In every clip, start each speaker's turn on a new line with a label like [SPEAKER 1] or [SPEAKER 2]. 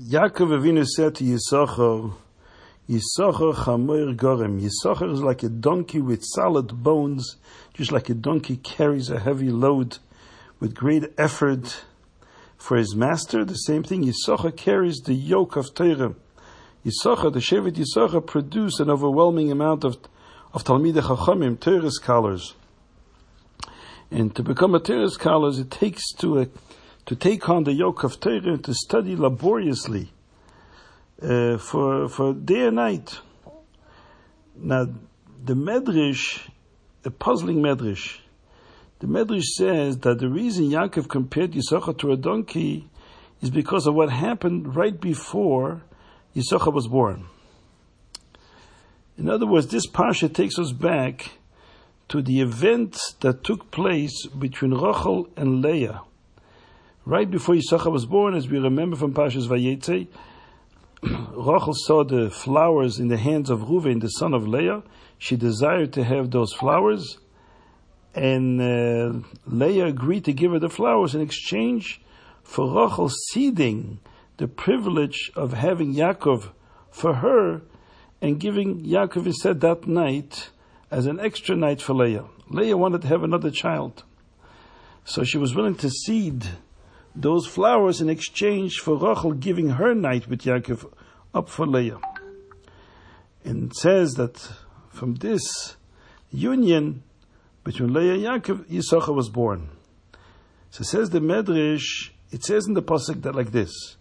[SPEAKER 1] Yaakov Avinu said to Yisachar, Yisachar chamoir gorem. Yisachar is like a donkey with solid bones, just like a donkey carries a heavy load with great effort for his master. The same thing, Yisachar carries the yoke of Torah. Yisachar, the Shevet Yisachar, produced an overwhelming amount of, of Talmidei Chachamim, Torah scholars. And to become a Torah scholar, it takes to, a, to take on the yoke of Torah and to study laboriously uh, for, for day and night. Now, the Medrash, a puzzling Medrash, the Medrash says that the reason Yaakov compared Yisachar to a donkey is because of what happened right before Yisachar was born. In other words, this Pasha takes us back to the event that took place between Rachel and Leah. Right before Yisachar was born, as we remember from Pashas Vayetze, Rachel saw the flowers in the hands of Reuven, the son of Leah. She desired to have those flowers, and uh, Leah agreed to give her the flowers in exchange for Rachel ceding the privilege of having Yaakov for her and giving Yaakov, instead that night, as an extra night for Leah. Leah wanted to have another child. So she was willing to cede those flowers in exchange for Rachel giving her night with Yaakov up for Leah. And it says that from this union between Leah and Yaakov, Yisachar was born. So says the Medrash, it says in the Pasuk that like this.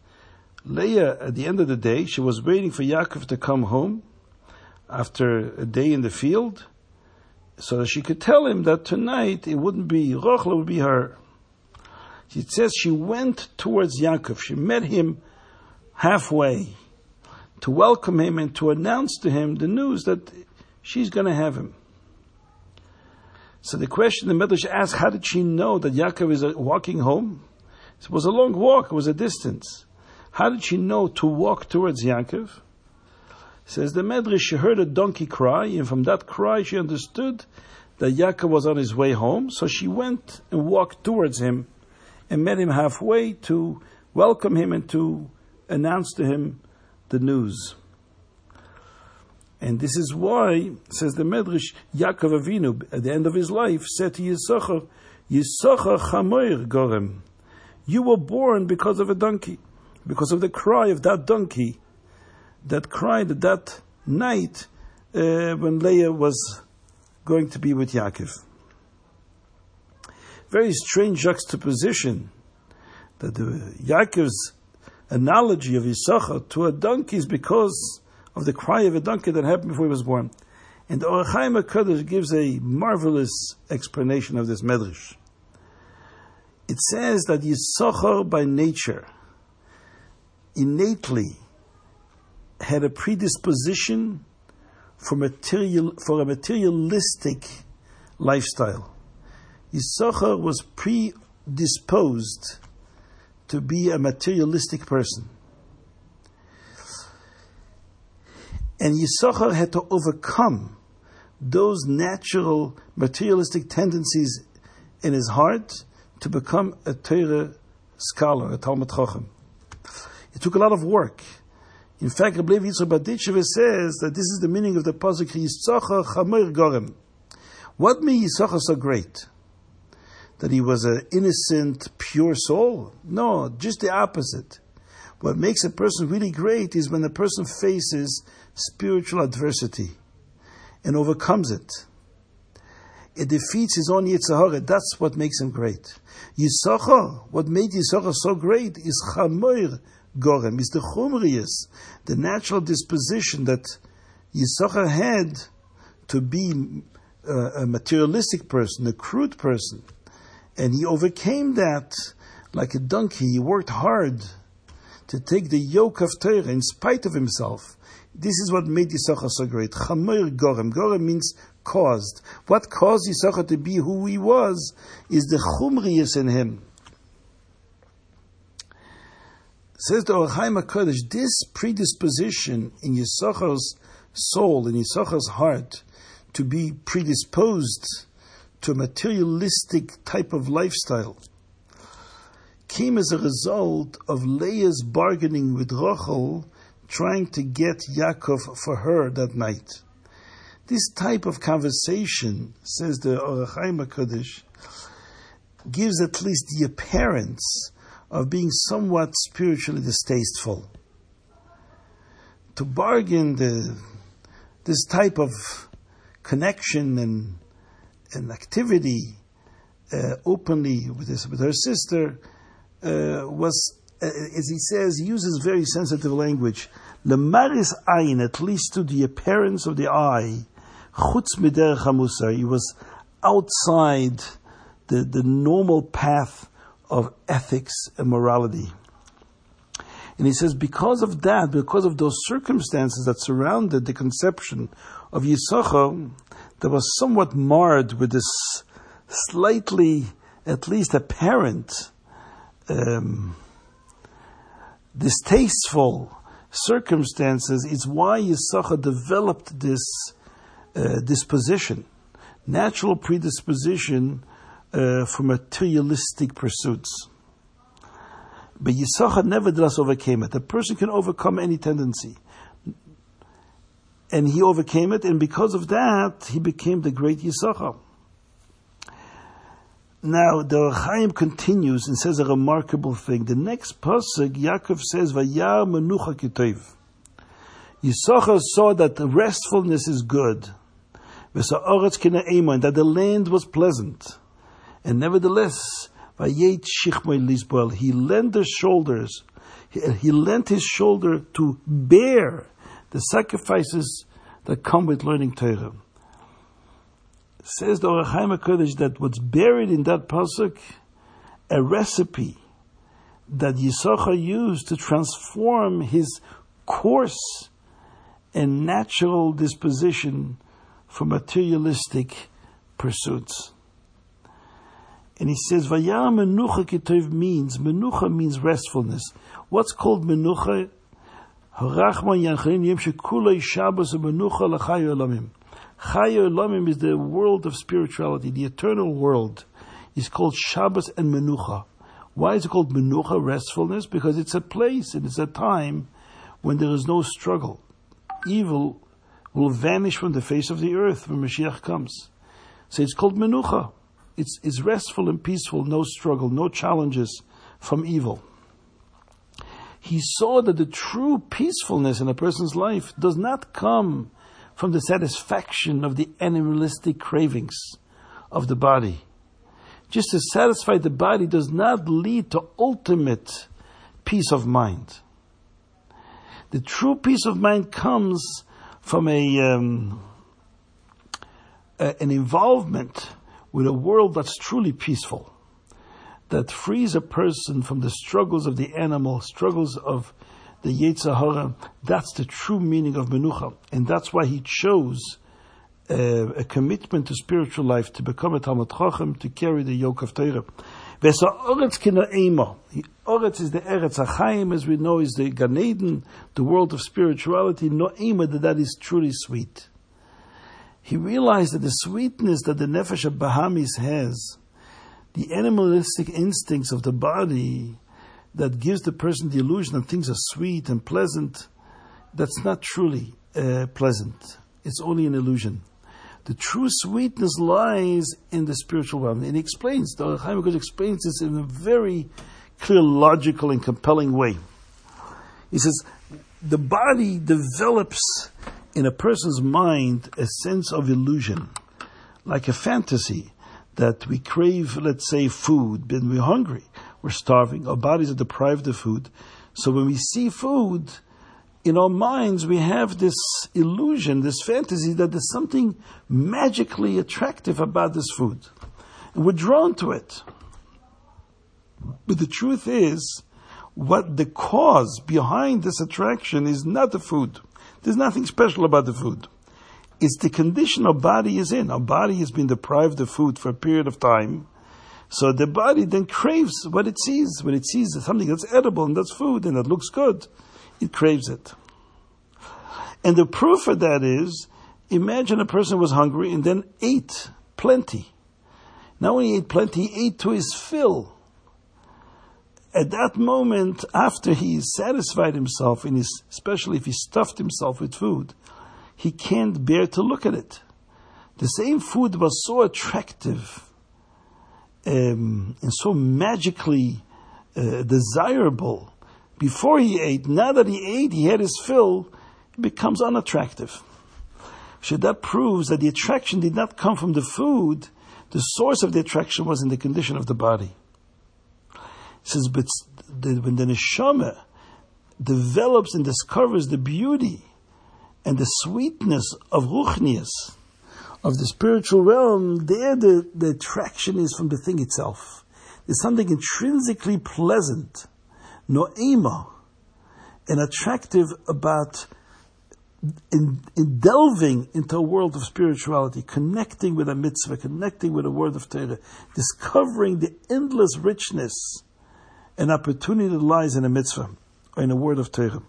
[SPEAKER 1] Leah, at the end of the day, she was waiting for Yaakov to come home after a day in the field, so that she could tell him that tonight it wouldn't be Rachel, it would be her. It says she went towards Yaakov. She met him halfway to welcome him and to announce to him the news that she's going to have him. So the question the Medrash asks, how did she know that Yaakov is uh, walking home? It was a long walk, it was a distance. How did she know to walk towards Yaakov? Says the Medrash, she heard a donkey cry, and from that cry she understood that Yaakov was on his way home, so she went and walked towards him and met him halfway to welcome him and to announce to him the news. And this is why, says the Medrash, Yaakov Avinu, at the end of his life, said to Yisachar, Yisachar chamoir gorem. You were born because of a donkey, because of the cry of that donkey that cried at that night uh, when Leah was going to be with Yaakov. Very strange juxtaposition that the Yaakov's analogy of Yisachar to a donkey is because of the cry of a donkey that happened before he was born. And the Or HaChaim HaKadosh gives a marvelous explanation of this medrash. It says that Yisachar by nature, innately, had a predisposition for material for a materialistic lifestyle. Yisachar was predisposed to be a materialistic person. And Yisachar had to overcome those natural materialistic tendencies in his heart to become a Torah scholar, a Talmid Chacham. It took a lot of work. In fact, Rabbi Yitzchak Berditchever says that this is the meaning of the pasuk Yisachar Chamer Gorem. What made Yisachar so great? That he was an innocent, pure soul? No, just the opposite. What makes a person really great is when a person faces spiritual adversity and overcomes it. It defeats his own Yetzer Hara. That's what makes him great. Yisachar, what made Yisachar so great is Chamoir Gorem, is the Chumrius, the natural disposition that Yisachar had to be a, a materialistic person, a crude person. And he overcame that like a donkey. He worked hard to take the yoke of Torah in spite of himself. This is what made Yisachar so great. Chamoir Gorem. Gorem means caused. What caused Yisachar to be who he was is the chumrius in him. Says the Or HaChaim HaKadosh, this predisposition in Yisachar's soul, in Yisachar's heart, to be predisposed to a materialistic type of lifestyle, came as a result of Leah's bargaining with Rachel, trying to get Yaakov for her that night. This type of conversation, says the Ohr HaChaim HaKadosh, gives at least the appearance of being somewhat spiritually distasteful. To bargain the, this type of connection and, and activity uh, openly with, his, with her sister uh, was, uh, as he says, uses very sensitive language. The Lemaris ayin, at least to the appearance of the eye, chutz mider he was outside the, the normal path of ethics and morality. And he says, because of that, because of those circumstances that surrounded the conception of Yisachar, that was somewhat marred with this slightly, at least apparent, um, distasteful circumstances, is why Yisachar developed this uh, disposition, natural predisposition uh, for materialistic pursuits. But Yisachar nevertheless overcame it. A person can overcome any tendency. And he overcame it, and because of that, he became the great Yisachar. Now, the Ohr HaChaim continues and says a remarkable thing. The next pasuk, Yaakov says, "Vayar menucha kitov." Yisachar saw that restfulness is good, that the land was pleasant, and nevertheless, Vayet shichmei lisboel. He lent his shoulders. He, he lent his shoulder to bear the sacrifices that come with learning Torah. Says the Ohr HaChaim HaKadosh that what's buried in that pasuk, a recipe that Yisachar used to transform his coarse and natural disposition for materialistic pursuits. And he says, Vayar menucha means, menucha means restfulness. What's called menucha? Harachman yem shekulei Shabbos menucha l'chayo olamim. Olamim is the world of spirituality, the eternal world. is called Shabbos and menucha. Why is it called menucha, restfulness? Because it's a place and it's a time when there is no struggle. Evil will vanish from the face of the earth when Mashiach comes. So it's called menucha. It's, it's restful and peaceful, no struggle, no challenges from evil. He saw that the true peacefulness in a person's life does not come from the satisfaction of the animalistic cravings of the body. Just to satisfy the body does not lead to ultimate peace of mind. The true peace of mind comes from a, um, a an involvement with a world that's truly peaceful, that frees a person from the struggles of the animal, struggles of the Yetzer Hara, that's the true meaning of Menucha. And that's why he chose uh, a commitment to spiritual life, to become a Talmid Chacham, to carry the yoke of Torah. Oretz. Oretz is the Eretz HaChaim, as we know, is the Gan Eden, the world of spirituality. Noema, that that is truly sweet he realized that the sweetness that the nefesh of Bahamis has, the animalistic instincts of the body that gives the person the illusion that things are sweet and pleasant, that's not truly uh, pleasant. It's only an illusion. The true sweetness lies in the spiritual realm. And he explains, the Chaim explains this in a very clear, logical, and compelling way. He says, the body develops in a person's mind a sense of illusion, like a fantasy that we crave, let's say, food, and we're hungry, we're starving, our bodies are deprived of food. So when we see food, in our minds we have this illusion, this fantasy that there's something magically attractive about this food. And we're drawn to it. But the truth is, what the cause behind this attraction is not the food. There's nothing special about the food. It's the condition our body is in. Our body has been deprived of food for a period of time. So the body then craves what it sees. When it sees something that's edible and that's food and that looks good, it craves it. And the proof of that is, imagine a person was hungry and then ate plenty. Now, when he ate plenty, he ate to his fill. at that moment, after he satisfied himself, his, especially if he stuffed himself with food, he can't bear to look at it. The same food was so attractive um, and so magically uh, desirable before he ate. Now that he ate, he had his fill, it becomes unattractive. So that proves that the attraction did not come from the food, the source of the attraction was in the condition of the body. He says, but when the neshama develops and discovers the beauty and the sweetness of ruchnius, of the spiritual realm, there the, the attraction is from the thing itself. There's something intrinsically pleasant, noema, and attractive about in, in, delving into a world of spirituality, connecting with a mitzvah, connecting with a word of Torah, discovering the endless richness and opportunity that lies in a mitzvah or in a word of Torah.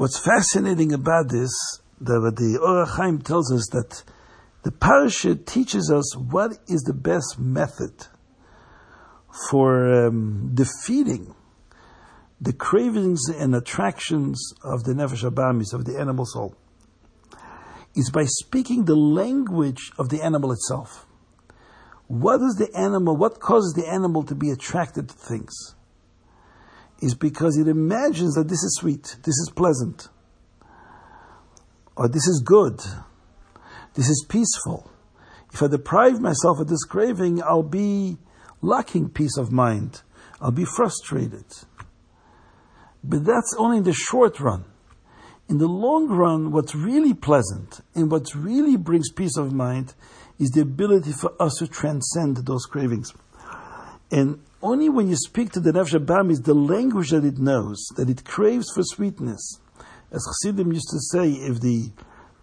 [SPEAKER 1] What's fascinating about this, the Ohr HaChaim tells us that the parasha teaches us what is the best method for um, defeating the cravings and attractions of the nefesh abamis, of the animal soul, is by speaking the language of the animal itself. What is the animal, what causes the animal to be attracted to things? Is because it imagines that this is sweet, this is pleasant, or this is good, this is peaceful. If I deprive myself of this craving, I'll be lacking peace of mind. I'll be frustrated. But that's only in the short run. In the long run, what's really pleasant and what really brings peace of mind is the ability for us to transcend those cravings. And only when you speak to the Nefesh Abamis the language that it knows, that it craves for sweetness. As Chassidim used to say, if the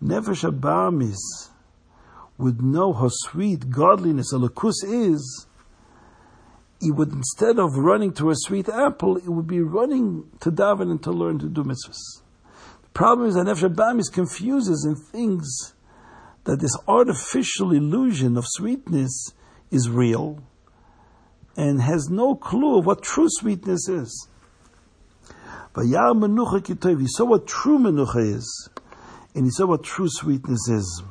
[SPEAKER 1] Nefesh Abamis would know how sweet godliness, Elokus is, he would, instead of running to a sweet apple, he would be running to daven and to learn to do mitzvahs. The problem is that Nefesh Abamis confuses and thinks that this artificial illusion of sweetness is real and has no clue of what true sweetness is. But Vayar Menucha he saw what true Menucha is, and he saw what true sweetness is.